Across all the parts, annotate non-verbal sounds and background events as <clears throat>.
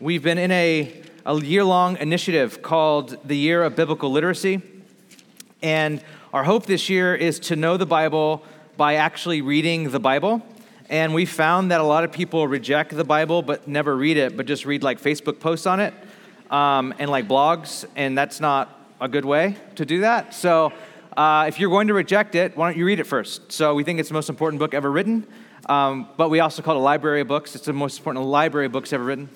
We've been in a, a year long initiative called the Year of Biblical Literacy. And our hope this year is to know the Bible by actually reading the Bible. And we found that a lot of people reject the Bible but never read it, but just read like Facebook posts on it um, and like blogs. And that's not a good way to do that. So uh, if you're going to reject it, why don't you read it first? So we think it's the most important book ever written. Um, but we also call it a library of books. It's the most important library of books ever written.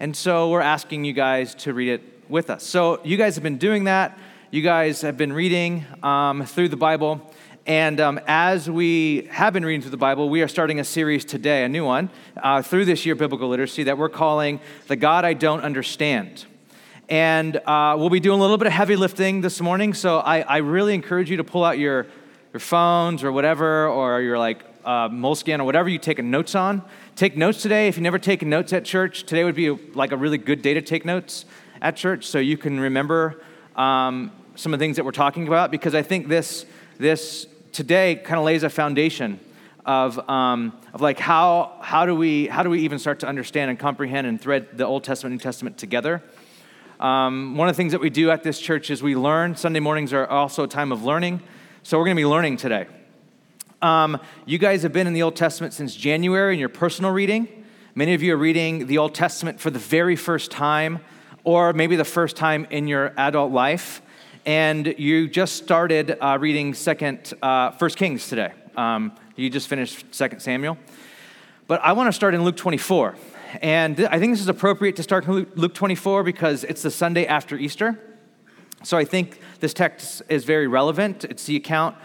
And so we're asking you guys to read it with us. So you guys have been doing that. You guys have been reading um, through the Bible. And um, as we have been reading through the Bible, we are starting a series today, a new one, uh, through this year biblical literacy that we're calling The God I Don't Understand. And uh, we'll be doing a little bit of heavy lifting this morning. So I, I really encourage you to pull out your, your phones or whatever, or your like uh, Moleskine or whatever you take notes on. Take notes today. If you've never taken notes at church, today would be like a really good day to take notes at church so you can remember um, some of the things that we're talking about because I think this, this today kind of lays a foundation of, um, of like how, how, do we, how do we even start to understand and comprehend and thread the Old Testament and New Testament together. Um, one of the things that we do at this church is we learn. Sunday mornings are also a time of learning. So we're going to be learning today. Um, you guys have been in the Old Testament since January in your personal reading. Many of you are reading the Old Testament for the very first time, or maybe the first time in your adult life. And you just started uh, reading Second, uh, First Kings today. Um, you just finished Second Samuel. But I want to start in Luke 24. And th- I think this is appropriate to start Luke 24 because it's the Sunday after Easter. So I think this text is very relevant. It's the account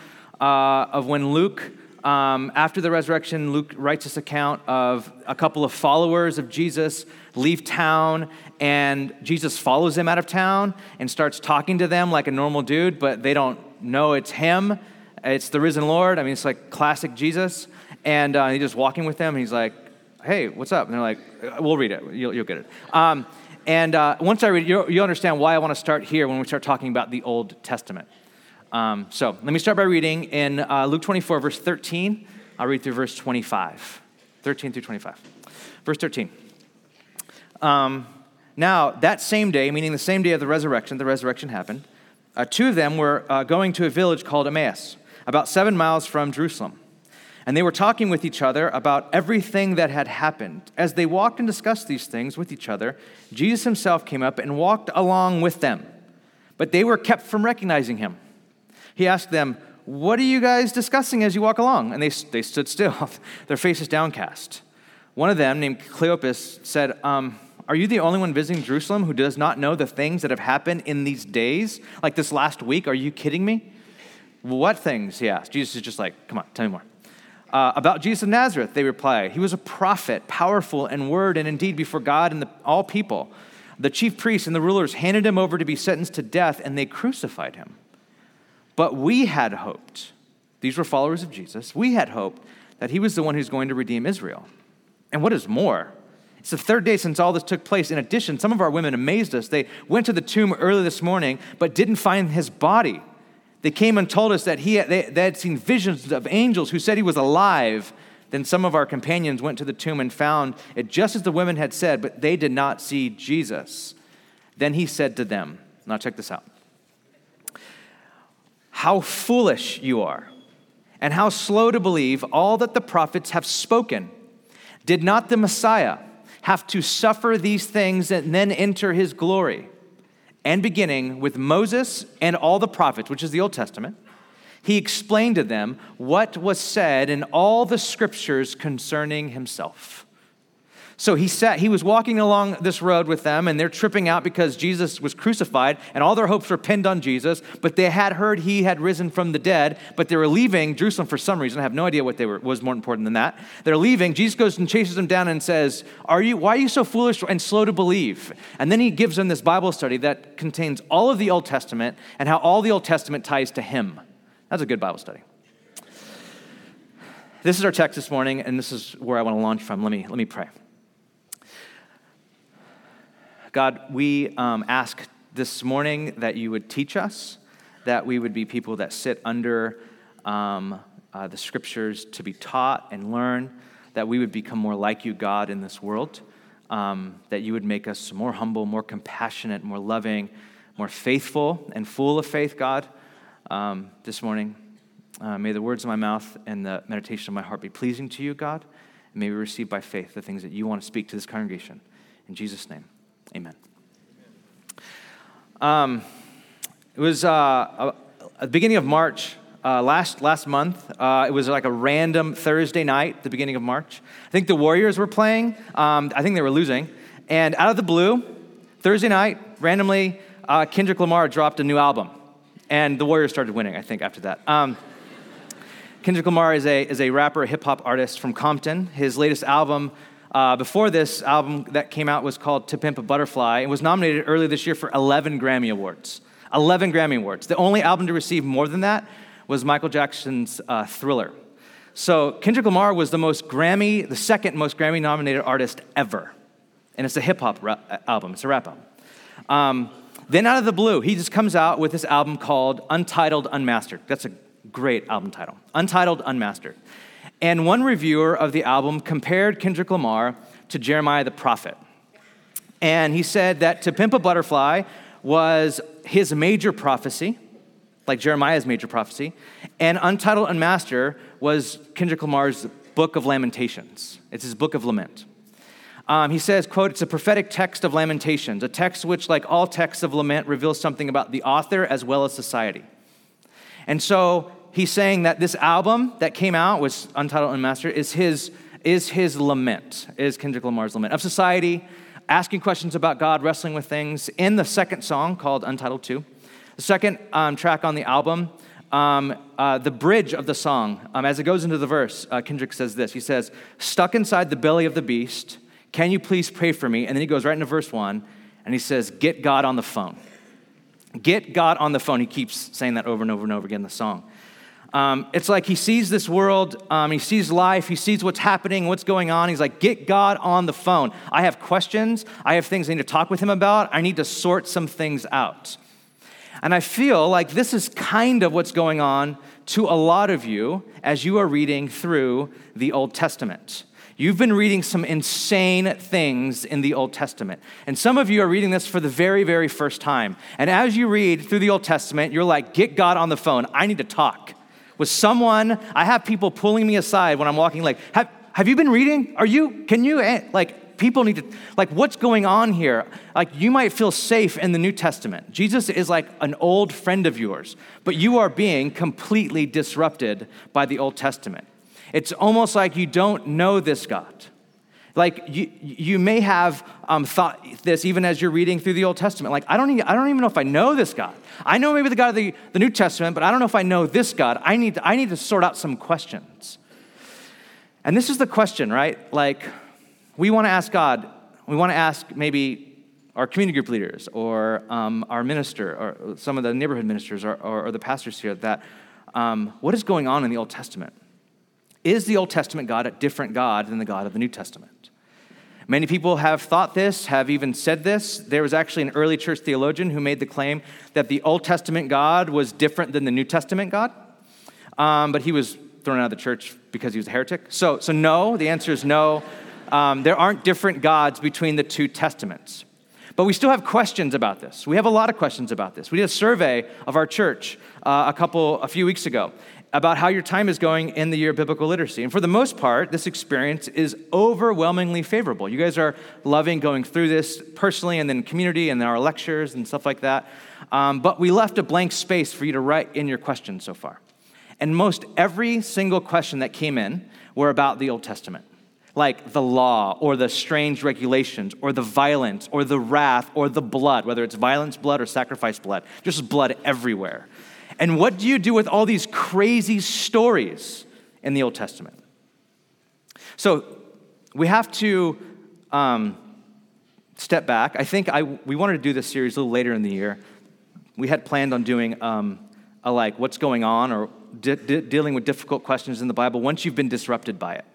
uh, of when Luke, um, after the resurrection, Luke writes this account of a couple of followers of Jesus leave town, and Jesus follows them out of town and starts talking to them like a normal dude, but they don't know it's him. It's the risen Lord. I mean, it's like classic Jesus. And uh, he's just walking with them, and he's like, hey, what's up? And they're like, we'll read it. You'll, you'll get it. Um, and uh, once I read you'll, you'll understand why I want to start here when we start talking about the Old Testament. Um, so let me start by reading in uh, Luke 24, verse 13. I'll read through verse 25. 13 through 25. Verse 13. Um, now, that same day, meaning the same day of the resurrection, the resurrection happened, uh, two of them were uh, going to a village called Emmaus, about seven miles from Jerusalem. And they were talking with each other about everything that had happened. As they walked and discussed these things with each other, Jesus himself came up and walked along with them. But they were kept from recognizing him. He asked them, What are you guys discussing as you walk along? And they, they stood still, <laughs> their faces downcast. One of them, named Cleopas, said, um, Are you the only one visiting Jerusalem who does not know the things that have happened in these days? Like this last week? Are you kidding me? What things? He asked. Jesus is just like, Come on, tell me more. Uh, about Jesus of Nazareth, they replied. He was a prophet, powerful in word and indeed before God and the, all people. The chief priests and the rulers handed him over to be sentenced to death, and they crucified him. But we had hoped, these were followers of Jesus, we had hoped that he was the one who's going to redeem Israel. And what is more, it's the third day since all this took place. In addition, some of our women amazed us. They went to the tomb early this morning, but didn't find his body. They came and told us that he they, they had seen visions of angels who said he was alive. Then some of our companions went to the tomb and found it just as the women had said, but they did not see Jesus. Then he said to them, Now check this out. How foolish you are, and how slow to believe all that the prophets have spoken. Did not the Messiah have to suffer these things and then enter his glory? And beginning with Moses and all the prophets, which is the Old Testament, he explained to them what was said in all the scriptures concerning himself. So he sat, he was walking along this road with them, and they're tripping out because Jesus was crucified, and all their hopes were pinned on Jesus. But they had heard he had risen from the dead, but they were leaving Jerusalem for some reason. I have no idea what they were was more important than that. They're leaving. Jesus goes and chases them down and says, "Are you? Why are you so foolish and slow to believe?" And then he gives them this Bible study that contains all of the Old Testament and how all the Old Testament ties to him. That's a good Bible study. This is our text this morning, and this is where I want to launch from. Let me let me pray. God, we um, ask this morning that you would teach us, that we would be people that sit under um, uh, the scriptures to be taught and learn, that we would become more like you, God, in this world. um, that you would make us more humble, more compassionate, more loving, more faithful, and full of faith, God, um, this morning. Uh, may the words of my mouth and the meditation of my heart be pleasing to you, God. And may we receive by faith the things that you want to speak to this congregation. In Jesus' name, amen. Um, it was uh, at the beginning of March uh, last, last month. Uh, it was like a random Thursday night, the beginning of March. I think the Warriors were playing. Um, I think they were losing. And out of the blue, Thursday night, randomly, uh, Kendrick Lamar dropped a new album. And the Warriors started winning, I think, after that. Um, Kendrick Lamar is a, is a rapper, hip hop artist from Compton. His latest album, uh, before this album that came out, was called To Pimp a Butterfly and was nominated earlier this year for 11 Grammy Awards. 11 Grammy Awards. The only album to receive more than that was Michael Jackson's uh, Thriller. So Kendrick Lamar was the most Grammy, the second most Grammy nominated artist ever. And it's a hip hop ra- album, it's a rap album. Um, then out of the blue, he just comes out with this album called Untitled Unmastered. That's a great album title. Untitled Unmastered. And one reviewer of the album compared Kendrick Lamar to Jeremiah the prophet. And he said that To Pimp a Butterfly was his major prophecy, like Jeremiah's major prophecy, and Untitled Unmastered was Kendrick Lamar's book of lamentations. It's his book of lament. Um, he says, quote, it's a prophetic text of lamentations, a text which, like all texts of lament, reveals something about the author as well as society. And so he's saying that this album that came out, was Untitled Unmastered, is his, is his lament, is Kendrick Lamar's lament of society, asking questions about God, wrestling with things. In the second song called Untitled 2, the second um, track on the album, um, uh, the bridge of the song, um, as it goes into the verse, uh, Kendrick says this. He says, Stuck inside the belly of the beast, can you please pray for me? And then he goes right into verse 1 and he says, Get God on the phone. Get God on the phone. He keeps saying that over and over and over again in the song. Um, it's like he sees this world, um, he sees life, he sees what's happening, what's going on. He's like, get God on the phone. I have questions, I have things I need to talk with him about, I need to sort some things out. And I feel like this is kind of what's going on to a lot of you as you are reading through the Old Testament. You've been reading some insane things in the Old Testament. And some of you are reading this for the very, very first time. And as you read through the Old Testament, you're like, get God on the phone. I need to talk with someone. I have people pulling me aside when I'm walking, like, have, have you been reading? Are you, can you, eh, like, people need to, like, what's going on here? Like, you might feel safe in the New Testament. Jesus is like an old friend of yours, but you are being completely disrupted by the Old Testament. It's almost like you don't know this God. Like you, you may have um, thought this even as you're reading through the Old Testament. Like, I don't, even, I don't even know if I know this God. I know maybe the God of the, the New Testament, but I don't know if I know this God. I need, to, I need to sort out some questions. And this is the question, right? Like, we want to ask God, we want to ask maybe our community group leaders or um, our minister or some of the neighborhood ministers or, or, or the pastors here that um, what is going on in the Old Testament? Is the Old Testament God a different God than the God of the New Testament? Many people have thought this, have even said this. There was actually an early church theologian who made the claim that the Old Testament God was different than the New Testament God, um, but he was thrown out of the church because he was a heretic. So, so no, the answer is no. Um, there aren't different gods between the two testaments. But we still have questions about this. We have a lot of questions about this. We did a survey of our church uh, a couple, a few weeks ago, about how your time is going in the year of biblical literacy. And for the most part, this experience is overwhelmingly favorable. You guys are loving going through this personally and then community and our lectures and stuff like that. Um, but we left a blank space for you to write in your questions so far. And most every single question that came in were about the Old Testament. Like the law or the strange regulations or the violence or the wrath or the blood, whether it's violence blood or sacrifice blood, just blood everywhere. And what do you do with all these crazy stories in the Old Testament? So we have to um, step back. I think I, we wanted to do this series a little later in the year. We had planned on doing um, a like what's going on or de- de- dealing with difficult questions in the Bible once you've been disrupted by it.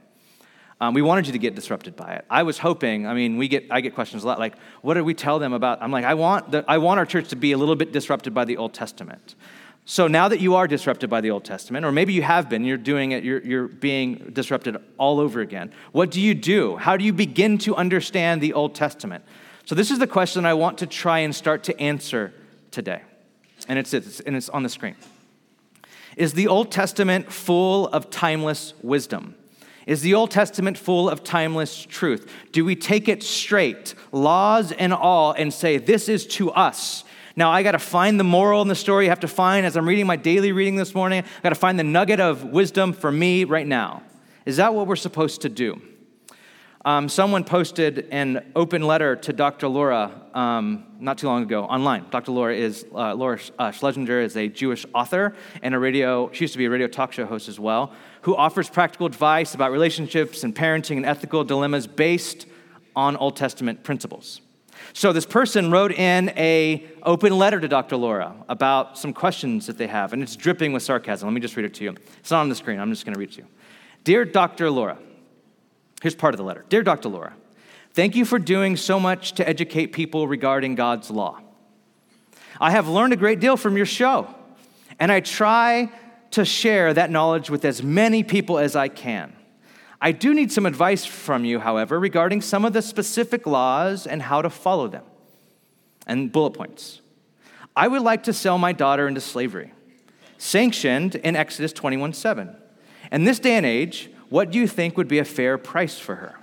Um, we wanted you to get disrupted by it. I was hoping. I mean, we get I get questions a lot like, "What do we tell them about?" I'm like, I want the, I want our church to be a little bit disrupted by the Old Testament. So now that you are disrupted by the Old Testament, or maybe you have been, you're doing it, you're, you're being disrupted all over again. What do you do? How do you begin to understand the Old Testament? So, this is the question I want to try and start to answer today. And it's, it's, and it's on the screen. Is the Old Testament full of timeless wisdom? Is the Old Testament full of timeless truth? Do we take it straight, laws and all, and say, this is to us? Now, I got to find the moral in the story. I have to find, as I'm reading my daily reading this morning, I got to find the nugget of wisdom for me right now. Is that what we're supposed to do? Um, someone posted an open letter to Dr. Laura um, not too long ago online. Dr. Laura is uh, Laura uh, Schlesinger is a Jewish author and a radio. She used to be a radio talk show host as well, who offers practical advice about relationships and parenting and ethical dilemmas based on Old Testament principles. So this person wrote in a open letter to Dr. Laura about some questions that they have, and it's dripping with sarcasm. Let me just read it to you. It's not on the screen. I'm just going to read it to you. Dear Dr. Laura, here's part of the letter. Dear Dr. Laura, thank you for doing so much to educate people regarding God's law. I have learned a great deal from your show, and I try to share that knowledge with as many people as I can. I do need some advice from you, however, regarding some of the specific laws and how to follow them. And bullet points. I would like to sell my daughter into slavery, sanctioned in Exodus 21 7. In this day and age, what do you think would be a fair price for her?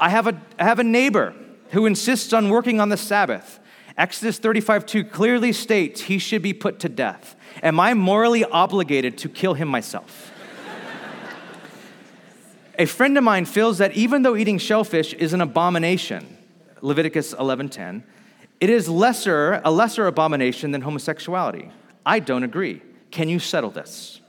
I, have a, I have a neighbor who insists on working on the Sabbath. Exodus 35 2 clearly states he should be put to death. Am I morally obligated to kill him myself? A friend of mine feels that even though eating shellfish is an abomination, Leviticus 11:10, it is lesser, a lesser abomination than homosexuality. I don't agree. Can you settle this?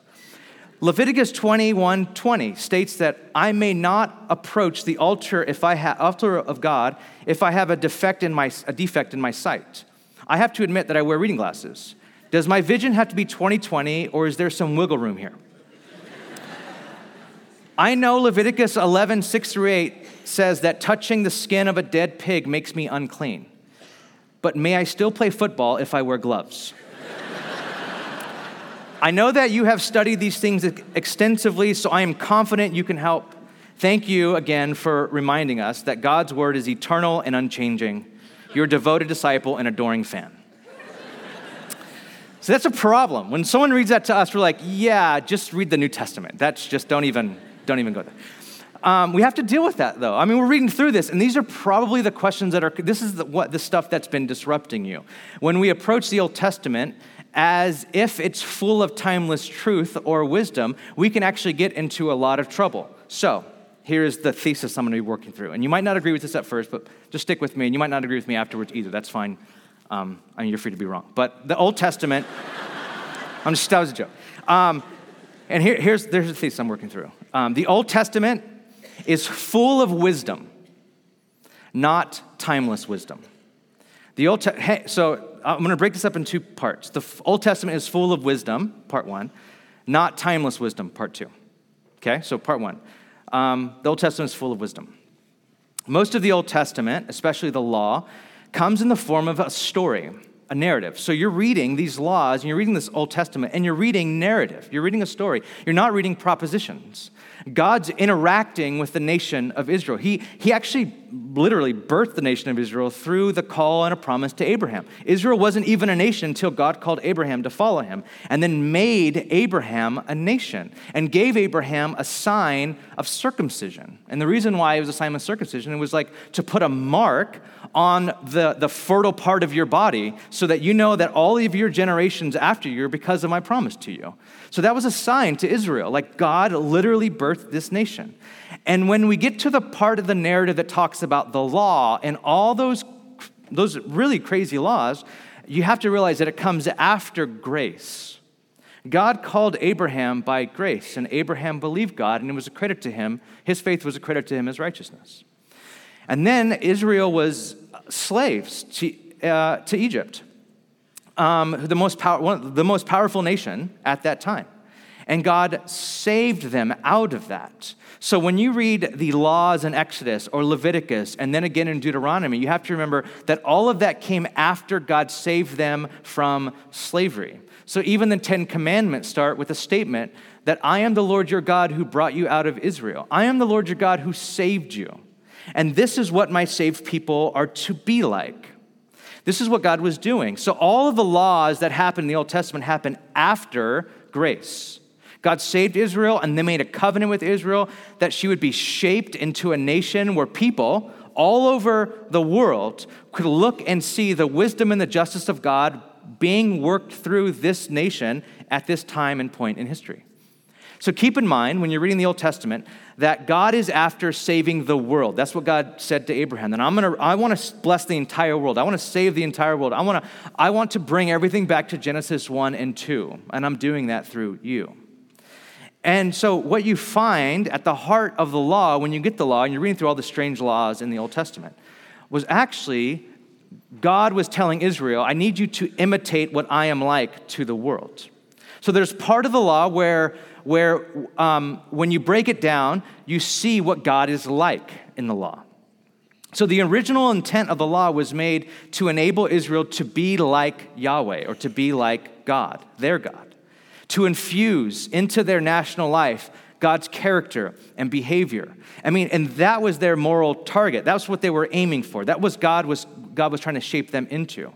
Leviticus 21:20 20 states that I may not approach the altar if I have altar of God if I have a defect in my a defect in my sight. I have to admit that I wear reading glasses. Does my vision have to be 20/20 or is there some wiggle room here? I know Leviticus 11, 6 through 8 says that touching the skin of a dead pig makes me unclean. But may I still play football if I wear gloves? I know that you have studied these things extensively, so I am confident you can help. Thank you again for reminding us that God's word is eternal and unchanging. Your devoted disciple and adoring fan. So that's a problem. When someone reads that to us, we're like, yeah, just read the New Testament. That's just, don't even, don't even go there. Um, we have to deal with that though. I mean, we're reading through this, and these are probably the questions that are, this is the, what the stuff that's been disrupting you. When we approach the Old Testament as if it's full of timeless truth or wisdom, we can actually get into a lot of trouble. So, here's the thesis I'm going to be working through. And you might not agree with this at first, but just stick with me, and you might not agree with me afterwards either. That's fine. Um, I mean, you're free to be wrong. But the Old Testament, <laughs> I'm just, that was a joke. Um, and here, here's there's the thesis I'm working through. Um, the Old Testament is full of wisdom, not timeless wisdom. The Old Te- hey, so I'm going to break this up in two parts. The Old Testament is full of wisdom, part one, not timeless wisdom, part two. Okay, so part one. Um, the Old Testament is full of wisdom. Most of the Old Testament, especially the law, comes in the form of a story a narrative. So you're reading these laws and you're reading this Old Testament and you're reading narrative. You're reading a story. You're not reading propositions. God's interacting with the nation of Israel. He, he actually literally birthed the nation of Israel through the call and a promise to Abraham. Israel wasn't even a nation until God called Abraham to follow him and then made Abraham a nation and gave Abraham a sign of circumcision. And the reason why it was a sign of circumcision, it was like to put a mark on the, the fertile part of your body so that you know that all of your generations after you are because of my promise to you. So that was a sign to Israel. Like God literally birthed this nation. And when we get to the part of the narrative that talks about the law and all those, those really crazy laws, you have to realize that it comes after grace. God called Abraham by grace, and Abraham believed God, and it was a credit to him. His faith was a credit to him as righteousness. And then Israel was slaves to, uh, to Egypt, um, the, most power, the most powerful nation at that time. And God saved them out of that. So when you read the laws in Exodus or Leviticus and then again in Deuteronomy, you have to remember that all of that came after God saved them from slavery. So even the Ten Commandments start with a statement that I am the Lord your God who brought you out of Israel. I am the Lord your God who saved you. And this is what my saved people are to be like. This is what God was doing. So all of the laws that happened in the Old Testament happened after grace. God saved Israel and they made a covenant with Israel that she would be shaped into a nation where people all over the world could look and see the wisdom and the justice of God being worked through this nation at this time and point in history. So keep in mind when you're reading the Old Testament that God is after saving the world. That's what God said to Abraham. That I'm gonna, I want to bless the entire world. I want to save the entire world. I want to, I want to bring everything back to Genesis 1 and 2. And I'm doing that through you. And so, what you find at the heart of the law, when you get the law and you're reading through all the strange laws in the Old Testament, was actually God was telling Israel, I need you to imitate what I am like to the world. So, there's part of the law where, where um, when you break it down, you see what God is like in the law. So, the original intent of the law was made to enable Israel to be like Yahweh or to be like God, their God to infuse into their national life God's character and behavior. I mean, and that was their moral target. That's what they were aiming for. That was God was God was trying to shape them into.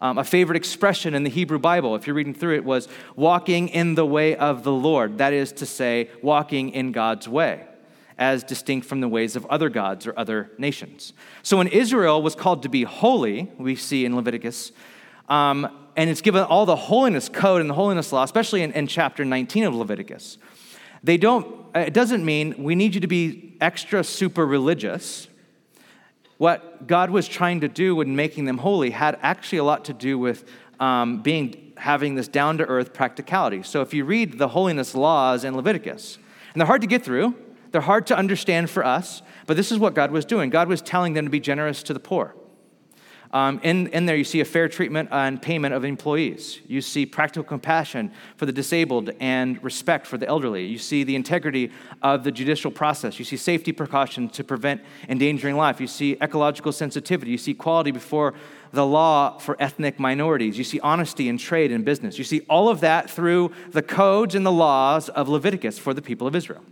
Um, a favorite expression in the Hebrew Bible, if you're reading through it, was walking in the way of the Lord. That is to say, walking in God's way, as distinct from the ways of other gods or other nations. So when Israel was called to be holy, we see in Leviticus, um, and it's given all the holiness code and the holiness law, especially in, in chapter 19 of Leviticus. They don't, it doesn't mean we need you to be extra super religious. What God was trying to do when making them holy had actually a lot to do with um, being having this down to earth practicality. So if you read the holiness laws in Leviticus, and they're hard to get through, they're hard to understand for us, but this is what God was doing. God was telling them to be generous to the poor. Um, in, in there, you see a fair treatment and payment of employees. You see practical compassion for the disabled and respect for the elderly. You see the integrity of the judicial process. You see safety precautions to prevent endangering life. You see ecological sensitivity. You see quality before the law for ethnic minorities. You see honesty in trade and business. You see all of that through the codes and the laws of Leviticus for the people of Israel.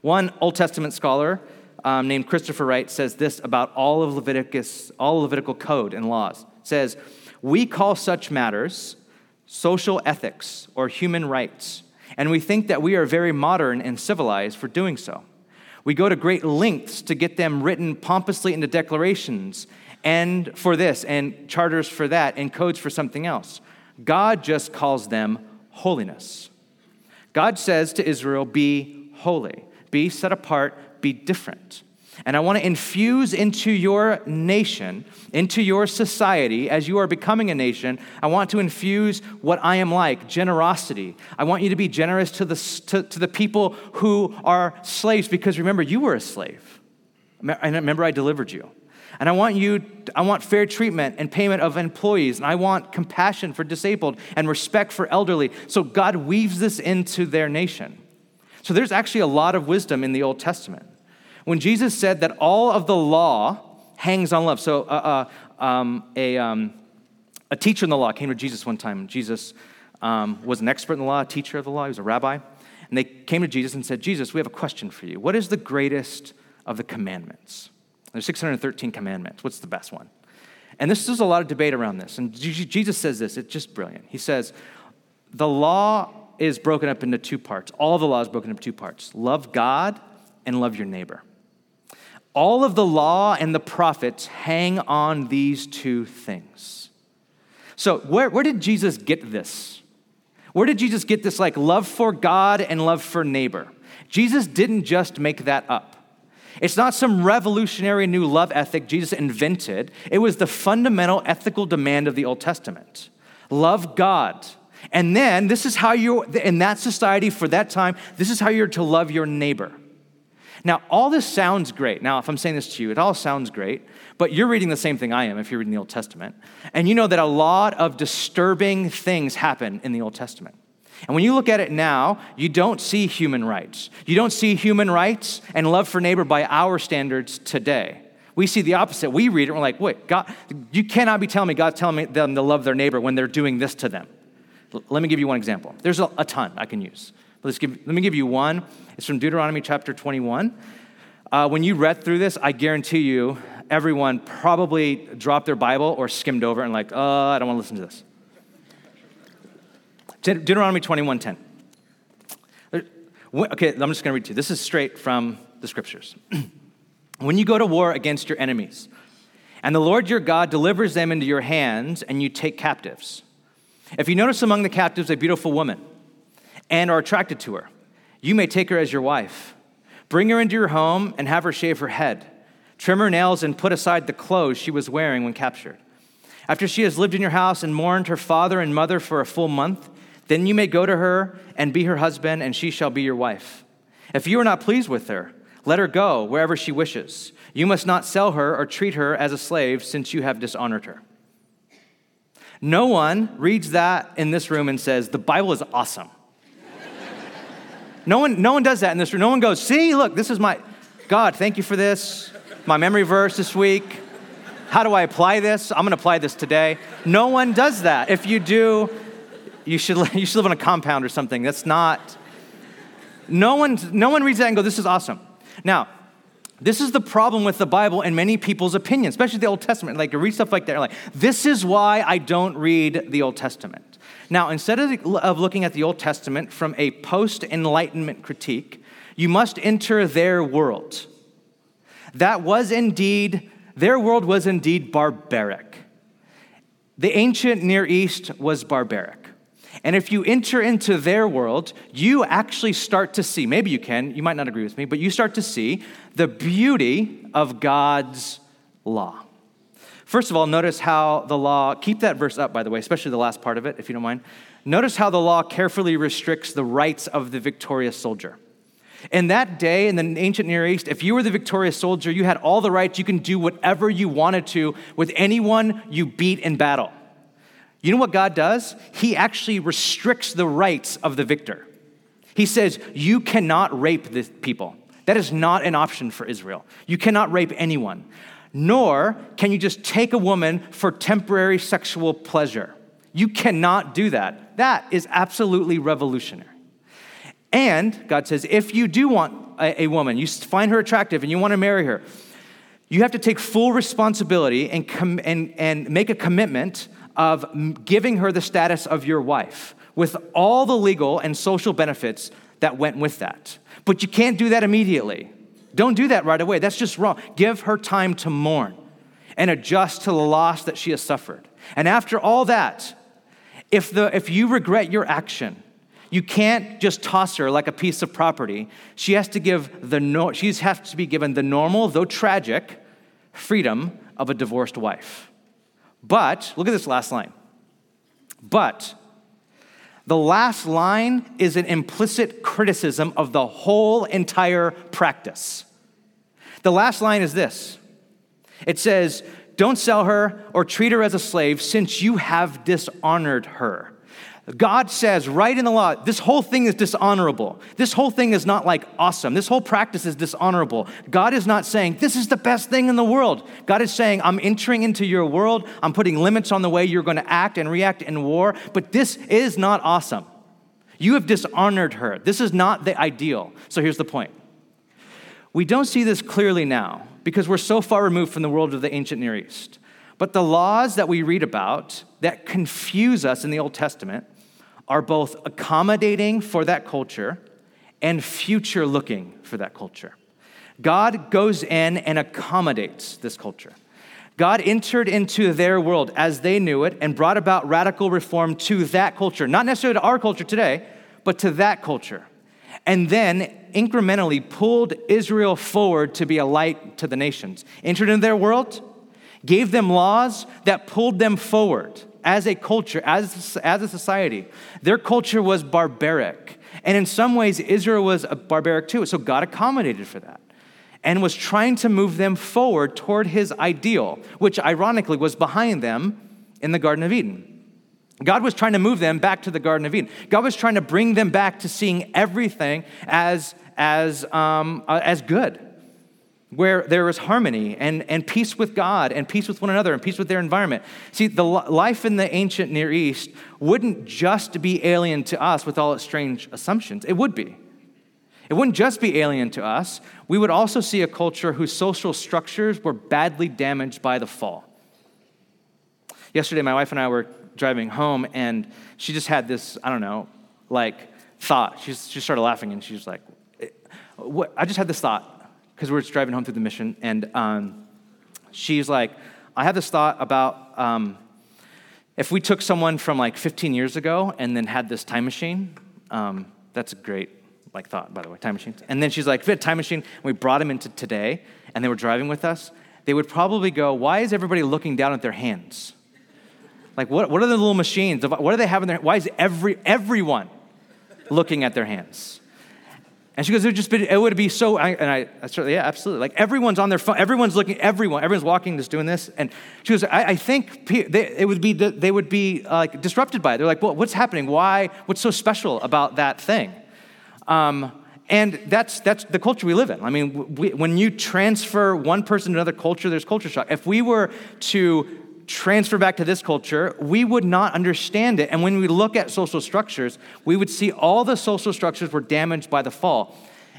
One Old Testament scholar um, named Christopher Wright says this about all of Leviticus, all Levitical code and laws. It says, "We call such matters social ethics or human rights, and we think that we are very modern and civilized for doing so. We go to great lengths to get them written pompously into declarations and for this and charters for that and codes for something else. God just calls them holiness. God says to Israel, "Be holy, be set apart, be different. And I want to infuse into your nation, into your society, as you are becoming a nation, I want to infuse what I am like generosity. I want you to be generous to the, to, to the people who are slaves, because remember, you were a slave. And remember, I delivered you. And I want you, I want fair treatment and payment of employees, and I want compassion for disabled and respect for elderly. So God weaves this into their nation. So there's actually a lot of wisdom in the Old Testament. When Jesus said that all of the law hangs on love, so uh, uh, um, a, um, a teacher in the law came to Jesus one time. Jesus um, was an expert in the law, a teacher of the law, he was a rabbi. And they came to Jesus and said, Jesus, we have a question for you. What is the greatest of the commandments? There's 613 commandments. What's the best one? And this is a lot of debate around this. And Jesus says this, it's just brilliant. He says, The law is broken up into two parts. All the law is broken up into two parts love God and love your neighbor. All of the law and the prophets hang on these two things. So, where, where did Jesus get this? Where did Jesus get this, like love for God and love for neighbor? Jesus didn't just make that up. It's not some revolutionary new love ethic Jesus invented. It was the fundamental ethical demand of the Old Testament. Love God. And then, this is how you, in that society for that time, this is how you're to love your neighbor. Now, all this sounds great. Now, if I'm saying this to you, it all sounds great, but you're reading the same thing I am if you're reading the Old Testament. And you know that a lot of disturbing things happen in the Old Testament. And when you look at it now, you don't see human rights. You don't see human rights and love for neighbor by our standards today. We see the opposite. We read it and we're like, wait, God, you cannot be telling me God's telling them to love their neighbor when they're doing this to them. Let me give you one example. There's a, a ton I can use. Let's give, let me give you one. It's from Deuteronomy chapter 21. Uh, when you read through this, I guarantee you, everyone probably dropped their Bible or skimmed over and like, oh, I don't want to listen to this. Deuteronomy 21:10. Okay, I'm just going to read to you. This is straight from the scriptures. <clears throat> when you go to war against your enemies, and the Lord your God delivers them into your hands, and you take captives. If you notice among the captives a beautiful woman and are attracted to her, you may take her as your wife. Bring her into your home and have her shave her head, trim her nails, and put aside the clothes she was wearing when captured. After she has lived in your house and mourned her father and mother for a full month, then you may go to her and be her husband, and she shall be your wife. If you are not pleased with her, let her go wherever she wishes. You must not sell her or treat her as a slave, since you have dishonored her. No one reads that in this room and says, The Bible is awesome. No, one, no one does that in this room. No one goes, See, look, this is my, God, thank you for this. My memory verse this week. How do I apply this? I'm going to apply this today. No one does that. If you do, you should, <laughs> you should live on a compound or something. That's not. No one, no one reads that and go, this is awesome. Now, this is the problem with the Bible and many people's opinions, especially the Old Testament. Like, you read stuff like that, like, this is why I don't read the Old Testament. Now, instead of, of looking at the Old Testament from a post Enlightenment critique, you must enter their world. That was indeed, their world was indeed barbaric. The ancient Near East was barbaric. And if you enter into their world, you actually start to see, maybe you can, you might not agree with me, but you start to see the beauty of God's law. First of all, notice how the law, keep that verse up, by the way, especially the last part of it, if you don't mind. Notice how the law carefully restricts the rights of the victorious soldier. In that day, in the ancient Near East, if you were the victorious soldier, you had all the rights. You can do whatever you wanted to with anyone you beat in battle. You know what God does? He actually restricts the rights of the victor. He says, You cannot rape the people. That is not an option for Israel. You cannot rape anyone, nor can you just take a woman for temporary sexual pleasure. You cannot do that. That is absolutely revolutionary. And God says, if you do want a, a woman, you find her attractive and you want to marry her, you have to take full responsibility and, com- and, and make a commitment of giving her the status of your wife with all the legal and social benefits that went with that. But you can't do that immediately. Don't do that right away. That's just wrong. Give her time to mourn and adjust to the loss that she has suffered. And after all that, if, the, if you regret your action, you can't just toss her like a piece of property. She has to give the no, she has to be given the normal, though tragic, freedom of a divorced wife. But, look at this last line. But, the last line is an implicit criticism of the whole entire practice. The last line is this it says, Don't sell her or treat her as a slave, since you have dishonored her. God says right in the law, this whole thing is dishonorable. This whole thing is not like awesome. This whole practice is dishonorable. God is not saying, this is the best thing in the world. God is saying, I'm entering into your world. I'm putting limits on the way you're going to act and react in war, but this is not awesome. You have dishonored her. This is not the ideal. So here's the point we don't see this clearly now because we're so far removed from the world of the ancient Near East. But the laws that we read about that confuse us in the Old Testament are both accommodating for that culture and future looking for that culture. God goes in and accommodates this culture. God entered into their world as they knew it and brought about radical reform to that culture, not necessarily to our culture today, but to that culture. And then incrementally pulled Israel forward to be a light to the nations. Entered into their world, gave them laws that pulled them forward as a culture, as, as a society. Their culture was barbaric. And in some ways, Israel was barbaric too. So God accommodated for that and was trying to move them forward toward his ideal, which ironically was behind them in the Garden of Eden. God was trying to move them back to the Garden of Eden. God was trying to bring them back to seeing everything as, as, um, uh, as good, where there is harmony and, and peace with God and peace with one another and peace with their environment. See, the life in the ancient Near East wouldn't just be alien to us with all its strange assumptions, it would be. It wouldn't just be alien to us. We would also see a culture whose social structures were badly damaged by the fall. Yesterday, my wife and I were driving home, and she just had this, I don't know, like thought. She, she started laughing, and she was like, what? I just had this thought because we were just driving home through the mission, and um, she's like, I have this thought about um, if we took someone from like 15 years ago and then had this time machine, um, that's a great like thought, by the way, time machines. And then she's like, had a time machine and we brought them into today and they were driving with us, they would probably go, why is everybody looking down at their hands? Like, what, what are the little machines? What do they have in their Why is every, everyone looking at their hands? And she goes, it would just be, it would be so, and I, I started, yeah, absolutely. Like everyone's on their phone, everyone's looking, everyone, everyone's walking, just doing this. And she goes, I, I think they, it would be, they would be like disrupted by it. They're like, well, what's happening? Why, what's so special about that thing? Um, and that's, that's the culture we live in. I mean, we, when you transfer one person to another culture, there's culture shock. If we were to transfer back to this culture, we would not understand it. And when we look at social structures, we would see all the social structures were damaged by the fall.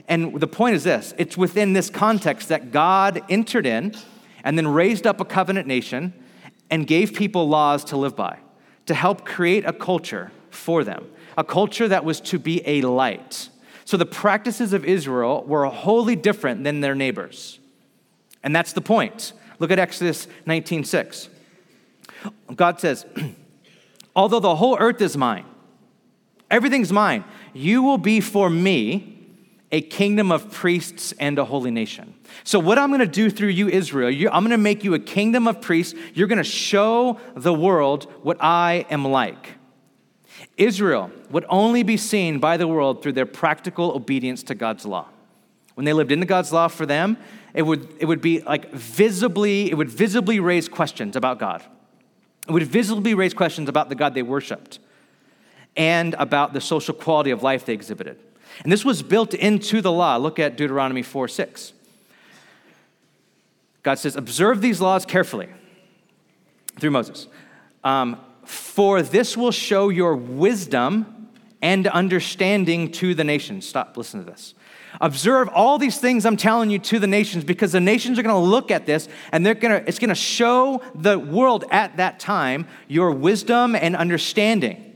And the point is this it's within this context that God entered in and then raised up a covenant nation and gave people laws to live by, to help create a culture for them, a culture that was to be a light so the practices of Israel were wholly different than their neighbors. And that's the point. Look at Exodus 19:6. God says, <clears throat> "Although the whole earth is mine, everything's mine, you will be for me a kingdom of priests and a holy nation." So what I'm going to do through you Israel, I'm going to make you a kingdom of priests. You're going to show the world what I am like. Israel would only be seen by the world through their practical obedience to God's law. When they lived into God's law for them, it would, it would be like visibly, it would visibly raise questions about God. Would visibly raise questions about the God they worshiped and about the social quality of life they exhibited. And this was built into the law. Look at Deuteronomy 4 6. God says, Observe these laws carefully through Moses. Um, for this will show your wisdom and understanding to the nations. Stop, listen to this. Observe all these things I'm telling you to the nations because the nations are going to look at this and they're going to, it's going to show the world at that time your wisdom and understanding.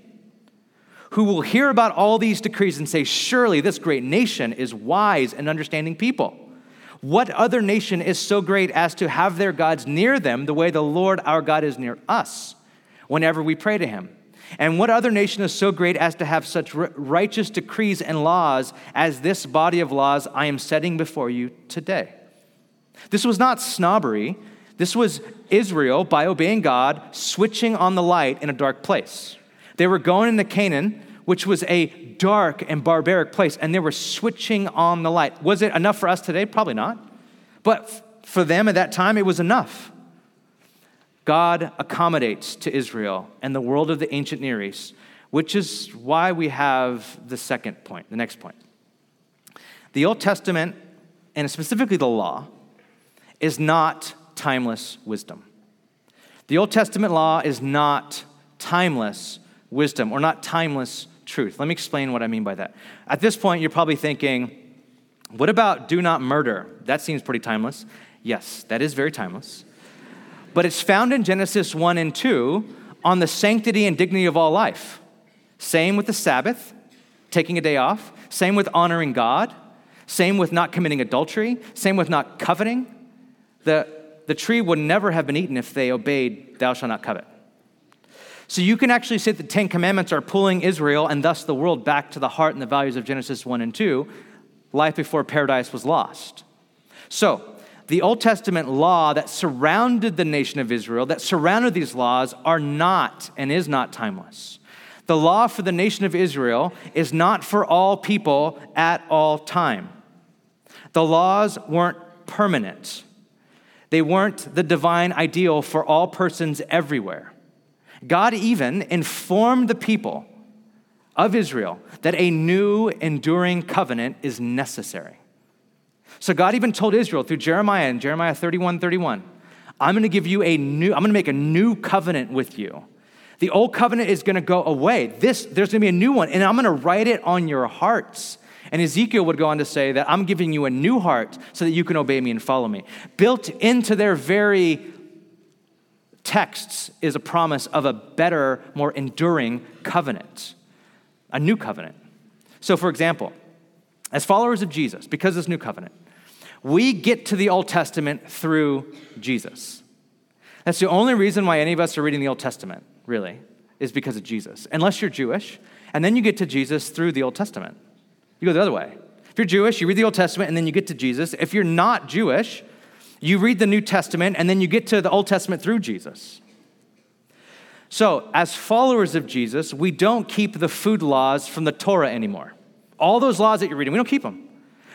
Who will hear about all these decrees and say, Surely this great nation is wise and understanding people. What other nation is so great as to have their gods near them the way the Lord our God is near us? whenever we pray to him. And what other nation is so great as to have such righteous decrees and laws as this body of laws I am setting before you today? This was not snobbery. This was Israel, by obeying God, switching on the light in a dark place. They were going into Canaan, which was a dark and barbaric place, and they were switching on the light. Was it enough for us today? Probably not. But for them at that time, it was enough. God accommodates to Israel and the world of the ancient Near East, which is why we have the second point, the next point. The Old Testament, and specifically the law, is not timeless wisdom. The Old Testament law is not timeless wisdom or not timeless truth. Let me explain what I mean by that. At this point, you're probably thinking, what about do not murder? That seems pretty timeless. Yes, that is very timeless but it's found in Genesis 1 and 2 on the sanctity and dignity of all life. Same with the Sabbath, taking a day off. Same with honoring God. Same with not committing adultery. Same with not coveting. The, the tree would never have been eaten if they obeyed, Thou shalt not covet. So you can actually say the Ten Commandments are pulling Israel and thus the world back to the heart and the values of Genesis 1 and 2, life before paradise was lost. So, the Old Testament law that surrounded the nation of Israel, that surrounded these laws, are not and is not timeless. The law for the nation of Israel is not for all people at all time. The laws weren't permanent, they weren't the divine ideal for all persons everywhere. God even informed the people of Israel that a new enduring covenant is necessary. So God even told Israel through Jeremiah in Jeremiah 31 31, I'm going to give you a new, I'm going to make a new covenant with you. The old covenant is going to go away. This, there's going to be a new one, and I'm going to write it on your hearts. And Ezekiel would go on to say that I'm giving you a new heart so that you can obey me and follow me. Built into their very texts is a promise of a better, more enduring covenant, a new covenant. So, for example, as followers of Jesus, because of this new covenant, we get to the Old Testament through Jesus. That's the only reason why any of us are reading the Old Testament, really, is because of Jesus, unless you're Jewish. And then you get to Jesus through the Old Testament. You go the other way. If you're Jewish, you read the Old Testament and then you get to Jesus. If you're not Jewish, you read the New Testament and then you get to the Old Testament through Jesus. So, as followers of Jesus, we don't keep the food laws from the Torah anymore. All those laws that you're reading, we don't keep them.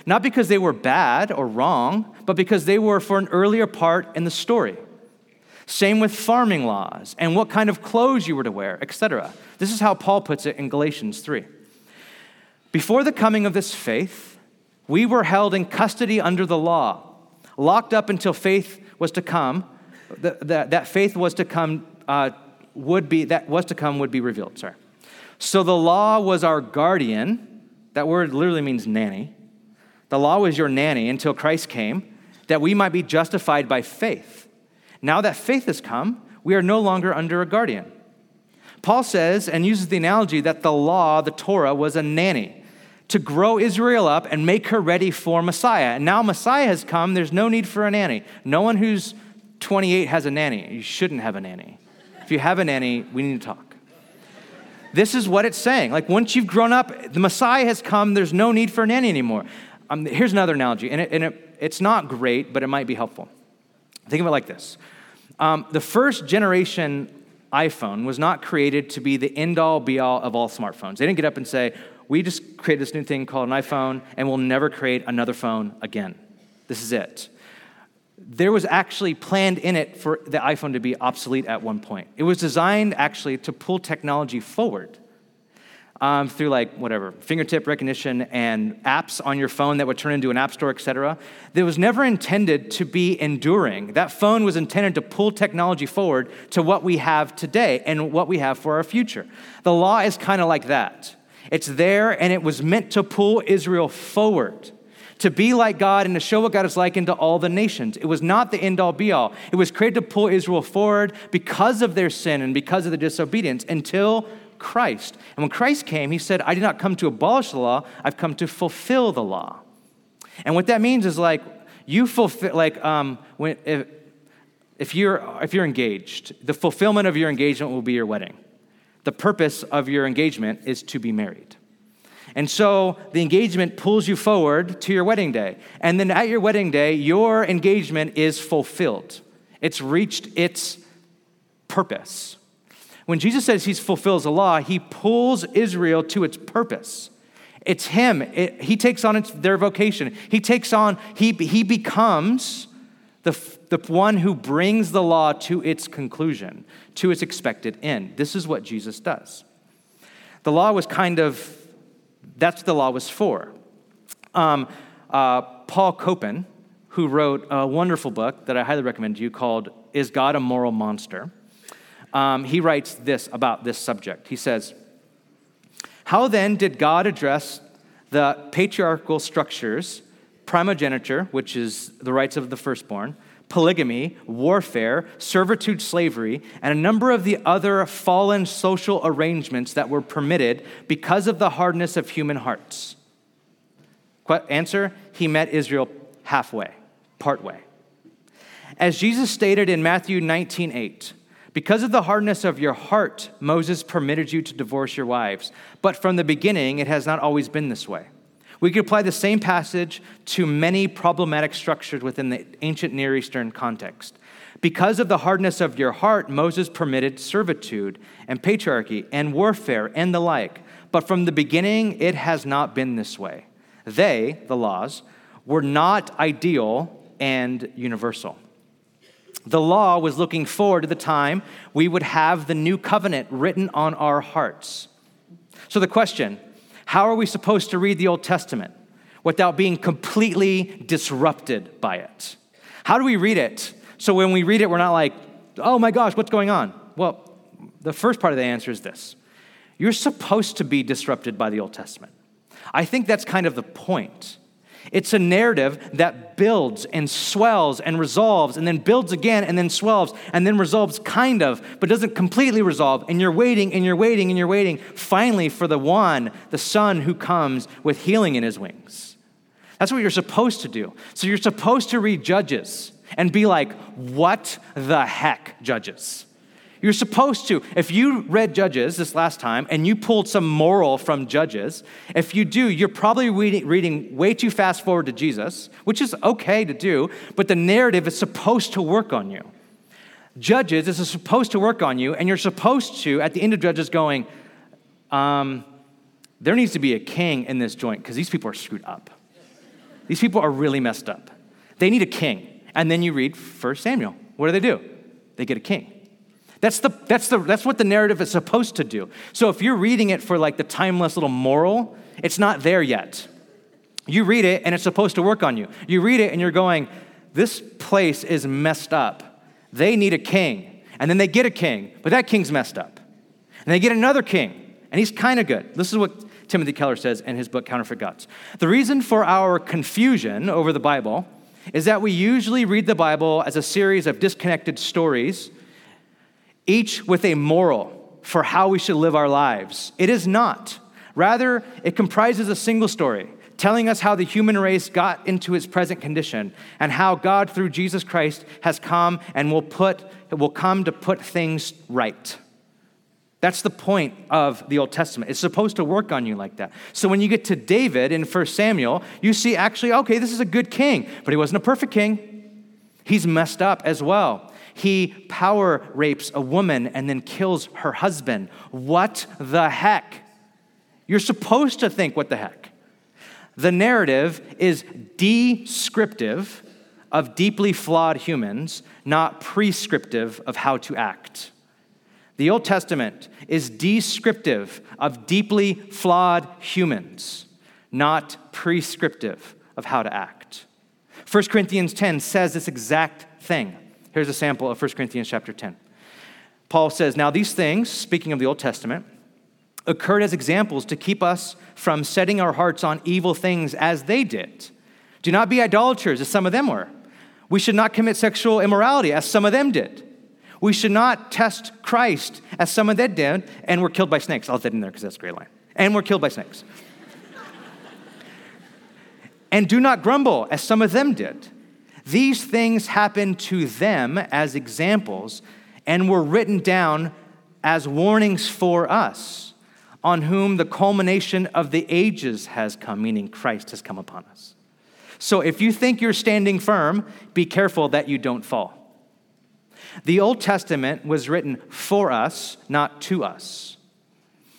Not because they were bad or wrong, but because they were for an earlier part in the story. Same with farming laws and what kind of clothes you were to wear, etc. This is how Paul puts it in Galatians 3. Before the coming of this faith, we were held in custody under the law, locked up until faith was to come. That, that, that faith was to come uh, would be that was to come would be revealed. Sorry. So the law was our guardian. That word literally means nanny. The law was your nanny until Christ came, that we might be justified by faith. Now that faith has come, we are no longer under a guardian. Paul says and uses the analogy that the law, the Torah, was a nanny to grow Israel up and make her ready for Messiah. And now Messiah has come, there's no need for a nanny. No one who's 28 has a nanny. You shouldn't have a nanny. If you have a nanny, we need to talk. This is what it's saying. Like, once you've grown up, the Messiah has come, there's no need for a nanny anymore. Um, here's another analogy, and, it, and it, it's not great, but it might be helpful. Think of it like this um, The first generation iPhone was not created to be the end all be all of all smartphones. They didn't get up and say, we just created this new thing called an iPhone, and we'll never create another phone again. This is it. There was actually planned in it for the iPhone to be obsolete at one point. It was designed actually to pull technology forward um, through like whatever fingertip recognition and apps on your phone that would turn into an app store, etc. That was never intended to be enduring. That phone was intended to pull technology forward to what we have today and what we have for our future. The law is kind of like that. It's there and it was meant to pull Israel forward, to be like God and to show what God is like into all the nations. It was not the end all be all. It was created to pull Israel forward because of their sin and because of the disobedience until Christ. And when Christ came, he said, I did not come to abolish the law, I've come to fulfill the law. And what that means is like, you fulfill, like, um, when, if, if, you're, if you're engaged, the fulfillment of your engagement will be your wedding the purpose of your engagement is to be married. And so the engagement pulls you forward to your wedding day. And then at your wedding day, your engagement is fulfilled. It's reached its purpose. When Jesus says he fulfills the law, he pulls Israel to its purpose. It's him. It, he takes on its, their vocation. He takes on, he, he becomes the, the one who brings the law to its conclusion, to its expected end. This is what Jesus does. The law was kind of, that's what the law was for. Um, uh, Paul Copan, who wrote a wonderful book that I highly recommend to you called Is God a Moral Monster? Um, he writes this about this subject. He says, How then did God address the patriarchal structures primogeniture, which is the rights of the firstborn, polygamy, warfare, servitude, slavery, and a number of the other fallen social arrangements that were permitted because of the hardness of human hearts. Answer He met Israel halfway, partway. As Jesus stated in Matthew 19 8, because of the hardness of your heart, Moses permitted you to divorce your wives. But from the beginning, it has not always been this way. We could apply the same passage to many problematic structures within the ancient Near Eastern context. Because of the hardness of your heart, Moses permitted servitude and patriarchy and warfare and the like. But from the beginning, it has not been this way. They, the laws, were not ideal and universal. The law was looking forward to the time we would have the new covenant written on our hearts. So, the question how are we supposed to read the Old Testament without being completely disrupted by it? How do we read it so when we read it, we're not like, oh my gosh, what's going on? Well, the first part of the answer is this you're supposed to be disrupted by the Old Testament. I think that's kind of the point. It's a narrative that builds and swells and resolves and then builds again and then swells and then resolves kind of, but doesn't completely resolve. And you're waiting and you're waiting and you're waiting finally for the one, the Son who comes with healing in his wings. That's what you're supposed to do. So you're supposed to read Judges and be like, what the heck, Judges? You're supposed to. If you read Judges this last time and you pulled some moral from Judges, if you do, you're probably reading, reading, way too fast forward to Jesus, which is okay to do, but the narrative is supposed to work on you. Judges is supposed to work on you, and you're supposed to, at the end of Judges, going, um, there needs to be a king in this joint because these people are screwed up. These people are really messed up. They need a king. And then you read 1 Samuel. What do they do? They get a king. That's, the, that's, the, that's what the narrative is supposed to do. So if you're reading it for like the timeless little moral, it's not there yet. You read it and it's supposed to work on you. You read it and you're going, this place is messed up. They need a king. And then they get a king, but that king's messed up. And they get another king, and he's kind of good. This is what Timothy Keller says in his book, Counterfeit Gods. The reason for our confusion over the Bible is that we usually read the Bible as a series of disconnected stories each with a moral for how we should live our lives. It is not. Rather, it comprises a single story telling us how the human race got into its present condition and how God through Jesus Christ has come and will put will come to put things right. That's the point of the Old Testament. It's supposed to work on you like that. So when you get to David in 1 Samuel, you see actually, okay, this is a good king, but he wasn't a perfect king. He's messed up as well. He power rapes a woman and then kills her husband. What the heck? You're supposed to think, what the heck? The narrative is descriptive of deeply flawed humans, not prescriptive of how to act. The Old Testament is descriptive of deeply flawed humans, not prescriptive of how to act. 1 Corinthians 10 says this exact thing. Here's a sample of 1 Corinthians chapter 10. Paul says, Now these things, speaking of the Old Testament, occurred as examples to keep us from setting our hearts on evil things as they did. Do not be idolaters, as some of them were. We should not commit sexual immorality, as some of them did. We should not test Christ, as some of them did, and were killed by snakes. I'll that in there because that's a great line. And were killed by snakes. <laughs> and do not grumble, as some of them did. These things happened to them as examples and were written down as warnings for us, on whom the culmination of the ages has come, meaning Christ has come upon us. So if you think you're standing firm, be careful that you don't fall. The Old Testament was written for us, not to us.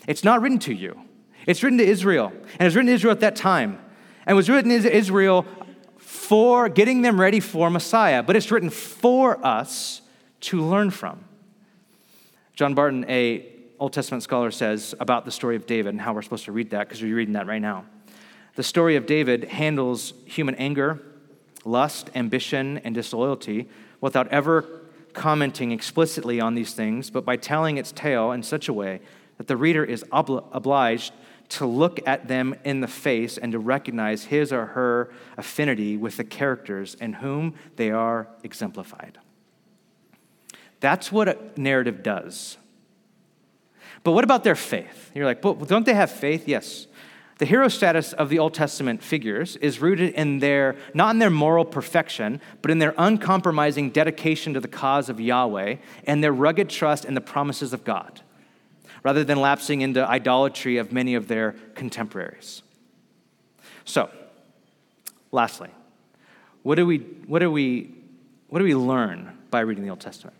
It's not written to you. It's written to Israel, and it was written to Israel at that time, and was written to Israel for getting them ready for Messiah, but it's written for us to learn from. John Barton, a Old Testament scholar, says about the story of David and how we're supposed to read that because we're reading that right now. The story of David handles human anger, lust, ambition, and disloyalty without ever commenting explicitly on these things, but by telling its tale in such a way that the reader is obli- obliged to look at them in the face and to recognize his or her affinity with the characters in whom they are exemplified. That's what a narrative does. But what about their faith? You're like, but don't they have faith? Yes. The hero status of the Old Testament figures is rooted in their, not in their moral perfection, but in their uncompromising dedication to the cause of Yahweh and their rugged trust in the promises of God rather than lapsing into idolatry of many of their contemporaries. So, lastly, what do we, what do we, what do we learn by reading the Old Testament?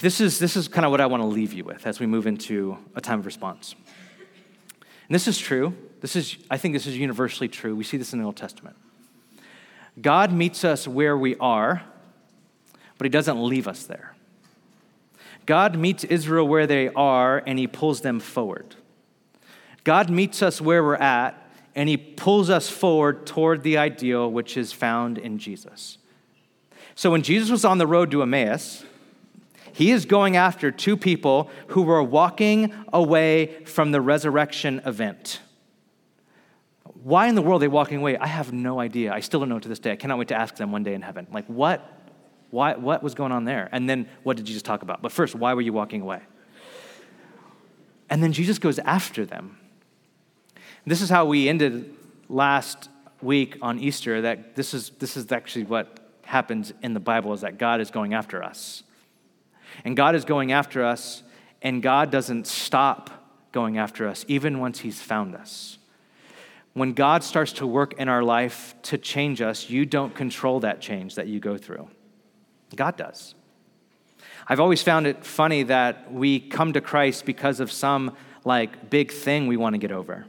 This is, this is kind of what I want to leave you with as we move into a time of response. And this is true. This is, I think this is universally true. We see this in the Old Testament. God meets us where we are but He doesn't leave us there. God meets Israel where they are and He pulls them forward. God meets us where we're at and He pulls us forward toward the ideal which is found in Jesus. So when Jesus was on the road to Emmaus, he is going after two people who were walking away from the resurrection event. Why in the world are they walking away? I have no idea. I still don't know to this day. I cannot wait to ask them one day in heaven. Like, what? Why, what was going on there? And then what did Jesus talk about? But first, why were you walking away? And then Jesus goes after them. This is how we ended last week on Easter that this is, this is actually what happens in the Bible is that God is going after us. And God is going after us, and God doesn't stop going after us, even once He's found us. When God starts to work in our life to change us, you don't control that change that you go through. God does. I've always found it funny that we come to Christ because of some like big thing we want to get over.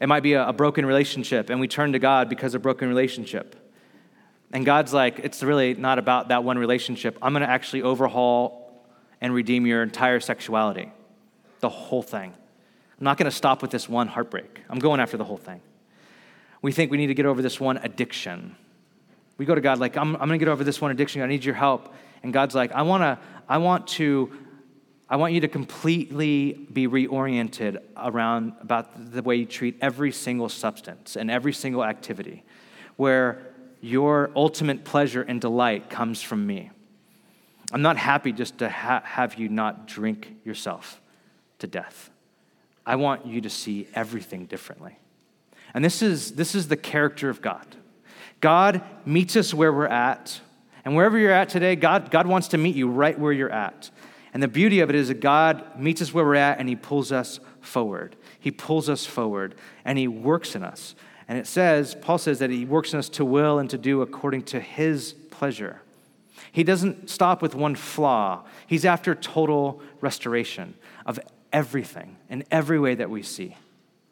It might be a, a broken relationship, and we turn to God because of a broken relationship. And God's like, it's really not about that one relationship. I'm going to actually overhaul and redeem your entire sexuality, the whole thing. I'm not going to stop with this one heartbreak. I'm going after the whole thing. We think we need to get over this one addiction. We go to God like, I'm, I'm going to get over this one addiction. I need your help. And God's like, I want to, I want to, I want you to completely be reoriented around about the way you treat every single substance and every single activity, where your ultimate pleasure and delight comes from me. I'm not happy just to ha- have you not drink yourself to death. I want you to see everything differently. And this is, this is the character of God. God meets us where we're at. And wherever you're at today, God, God wants to meet you right where you're at. And the beauty of it is that God meets us where we're at and He pulls us forward. He pulls us forward and He works in us. And it says, Paul says that he works in us to will and to do according to his pleasure. He doesn't stop with one flaw, he's after total restoration of everything in every way that we see.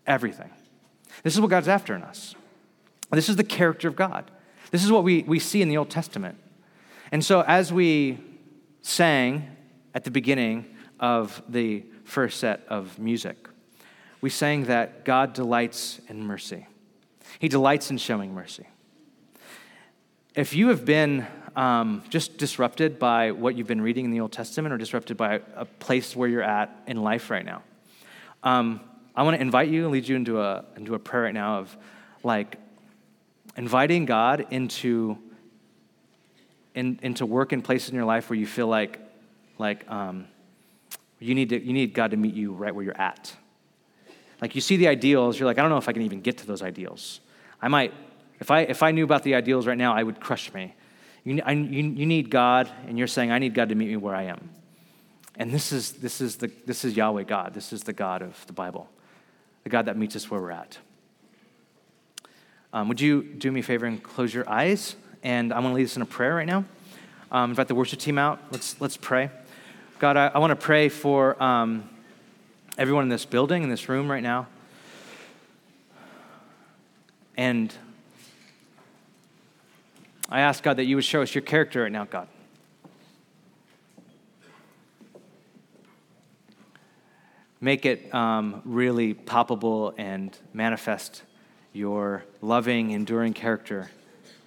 Everything. This is what God's after in us. This is the character of God. This is what we, we see in the Old Testament. And so, as we sang at the beginning of the first set of music, we sang that God delights in mercy. He delights in showing mercy. If you have been um, just disrupted by what you've been reading in the Old Testament or disrupted by a place where you're at in life right now, um, I want to invite you and lead you into a, into a prayer right now of like inviting God into, in, into work and places in your life where you feel like, like um, you, need to, you need God to meet you right where you're at. Like you see the ideals, you're like, I don't know if I can even get to those ideals. I might, if I, if I knew about the ideals right now, I would crush me. You, I, you, you need God, and you're saying, I need God to meet me where I am. And this is, this, is the, this is Yahweh God. This is the God of the Bible, the God that meets us where we're at. Um, would you do me a favor and close your eyes? And I want to lead us in a prayer right now. Um, invite the worship team out. Let's, let's pray. God, I, I want to pray for um, everyone in this building, in this room right now. And I ask, God, that you would show us your character right now, God. Make it um, really palpable and manifest your loving, enduring character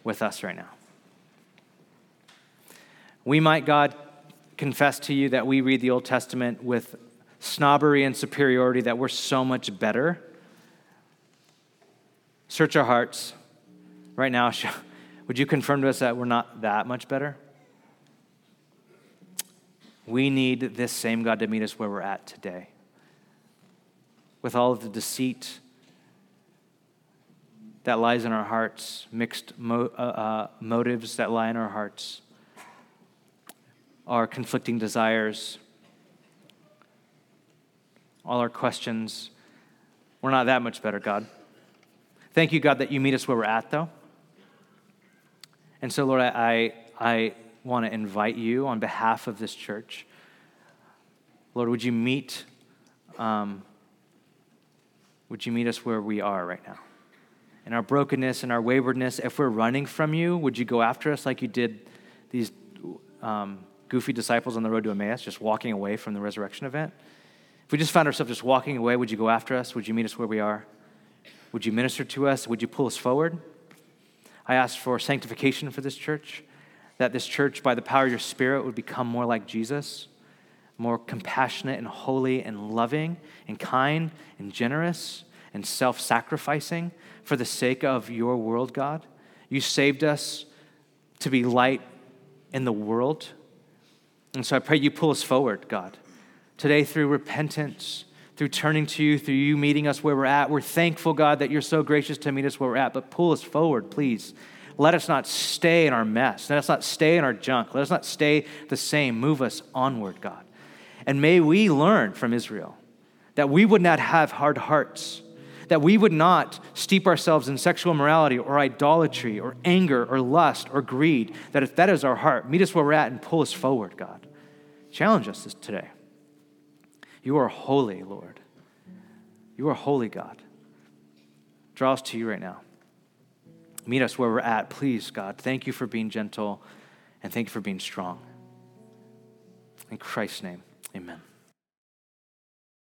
with us right now. We might, God, confess to you that we read the Old Testament with snobbery and superiority, that we're so much better Search our hearts right now. <laughs> Would you confirm to us that we're not that much better? We need this same God to meet us where we're at today. With all of the deceit that lies in our hearts, mixed mo- uh, uh, motives that lie in our hearts, our conflicting desires, all our questions. We're not that much better, God. Thank you, God, that you meet us where we're at, though. And so, Lord, I, I want to invite you on behalf of this church. Lord, would you meet, um, would you meet us where we are right now? In our brokenness and our waywardness, if we're running from you, would you go after us like you did these um, goofy disciples on the road to Emmaus, just walking away from the resurrection event? If we just found ourselves just walking away, would you go after us? Would you meet us where we are? Would you minister to us? Would you pull us forward? I ask for sanctification for this church, that this church, by the power of your Spirit, would become more like Jesus, more compassionate and holy and loving and kind and generous and self sacrificing for the sake of your world, God. You saved us to be light in the world. And so I pray you pull us forward, God. Today, through repentance, through turning to you, through you meeting us where we're at, we're thankful, God, that you're so gracious to meet us where we're at. But pull us forward, please. Let us not stay in our mess. Let us not stay in our junk. Let us not stay the same. Move us onward, God. And may we learn from Israel that we would not have hard hearts, that we would not steep ourselves in sexual immorality or idolatry or anger or lust or greed, that if that is our heart, meet us where we're at and pull us forward, God. Challenge us today. You are holy, Lord. You are holy, God. Draw us to you right now. Meet us where we're at, please, God. Thank you for being gentle and thank you for being strong. In Christ's name, amen.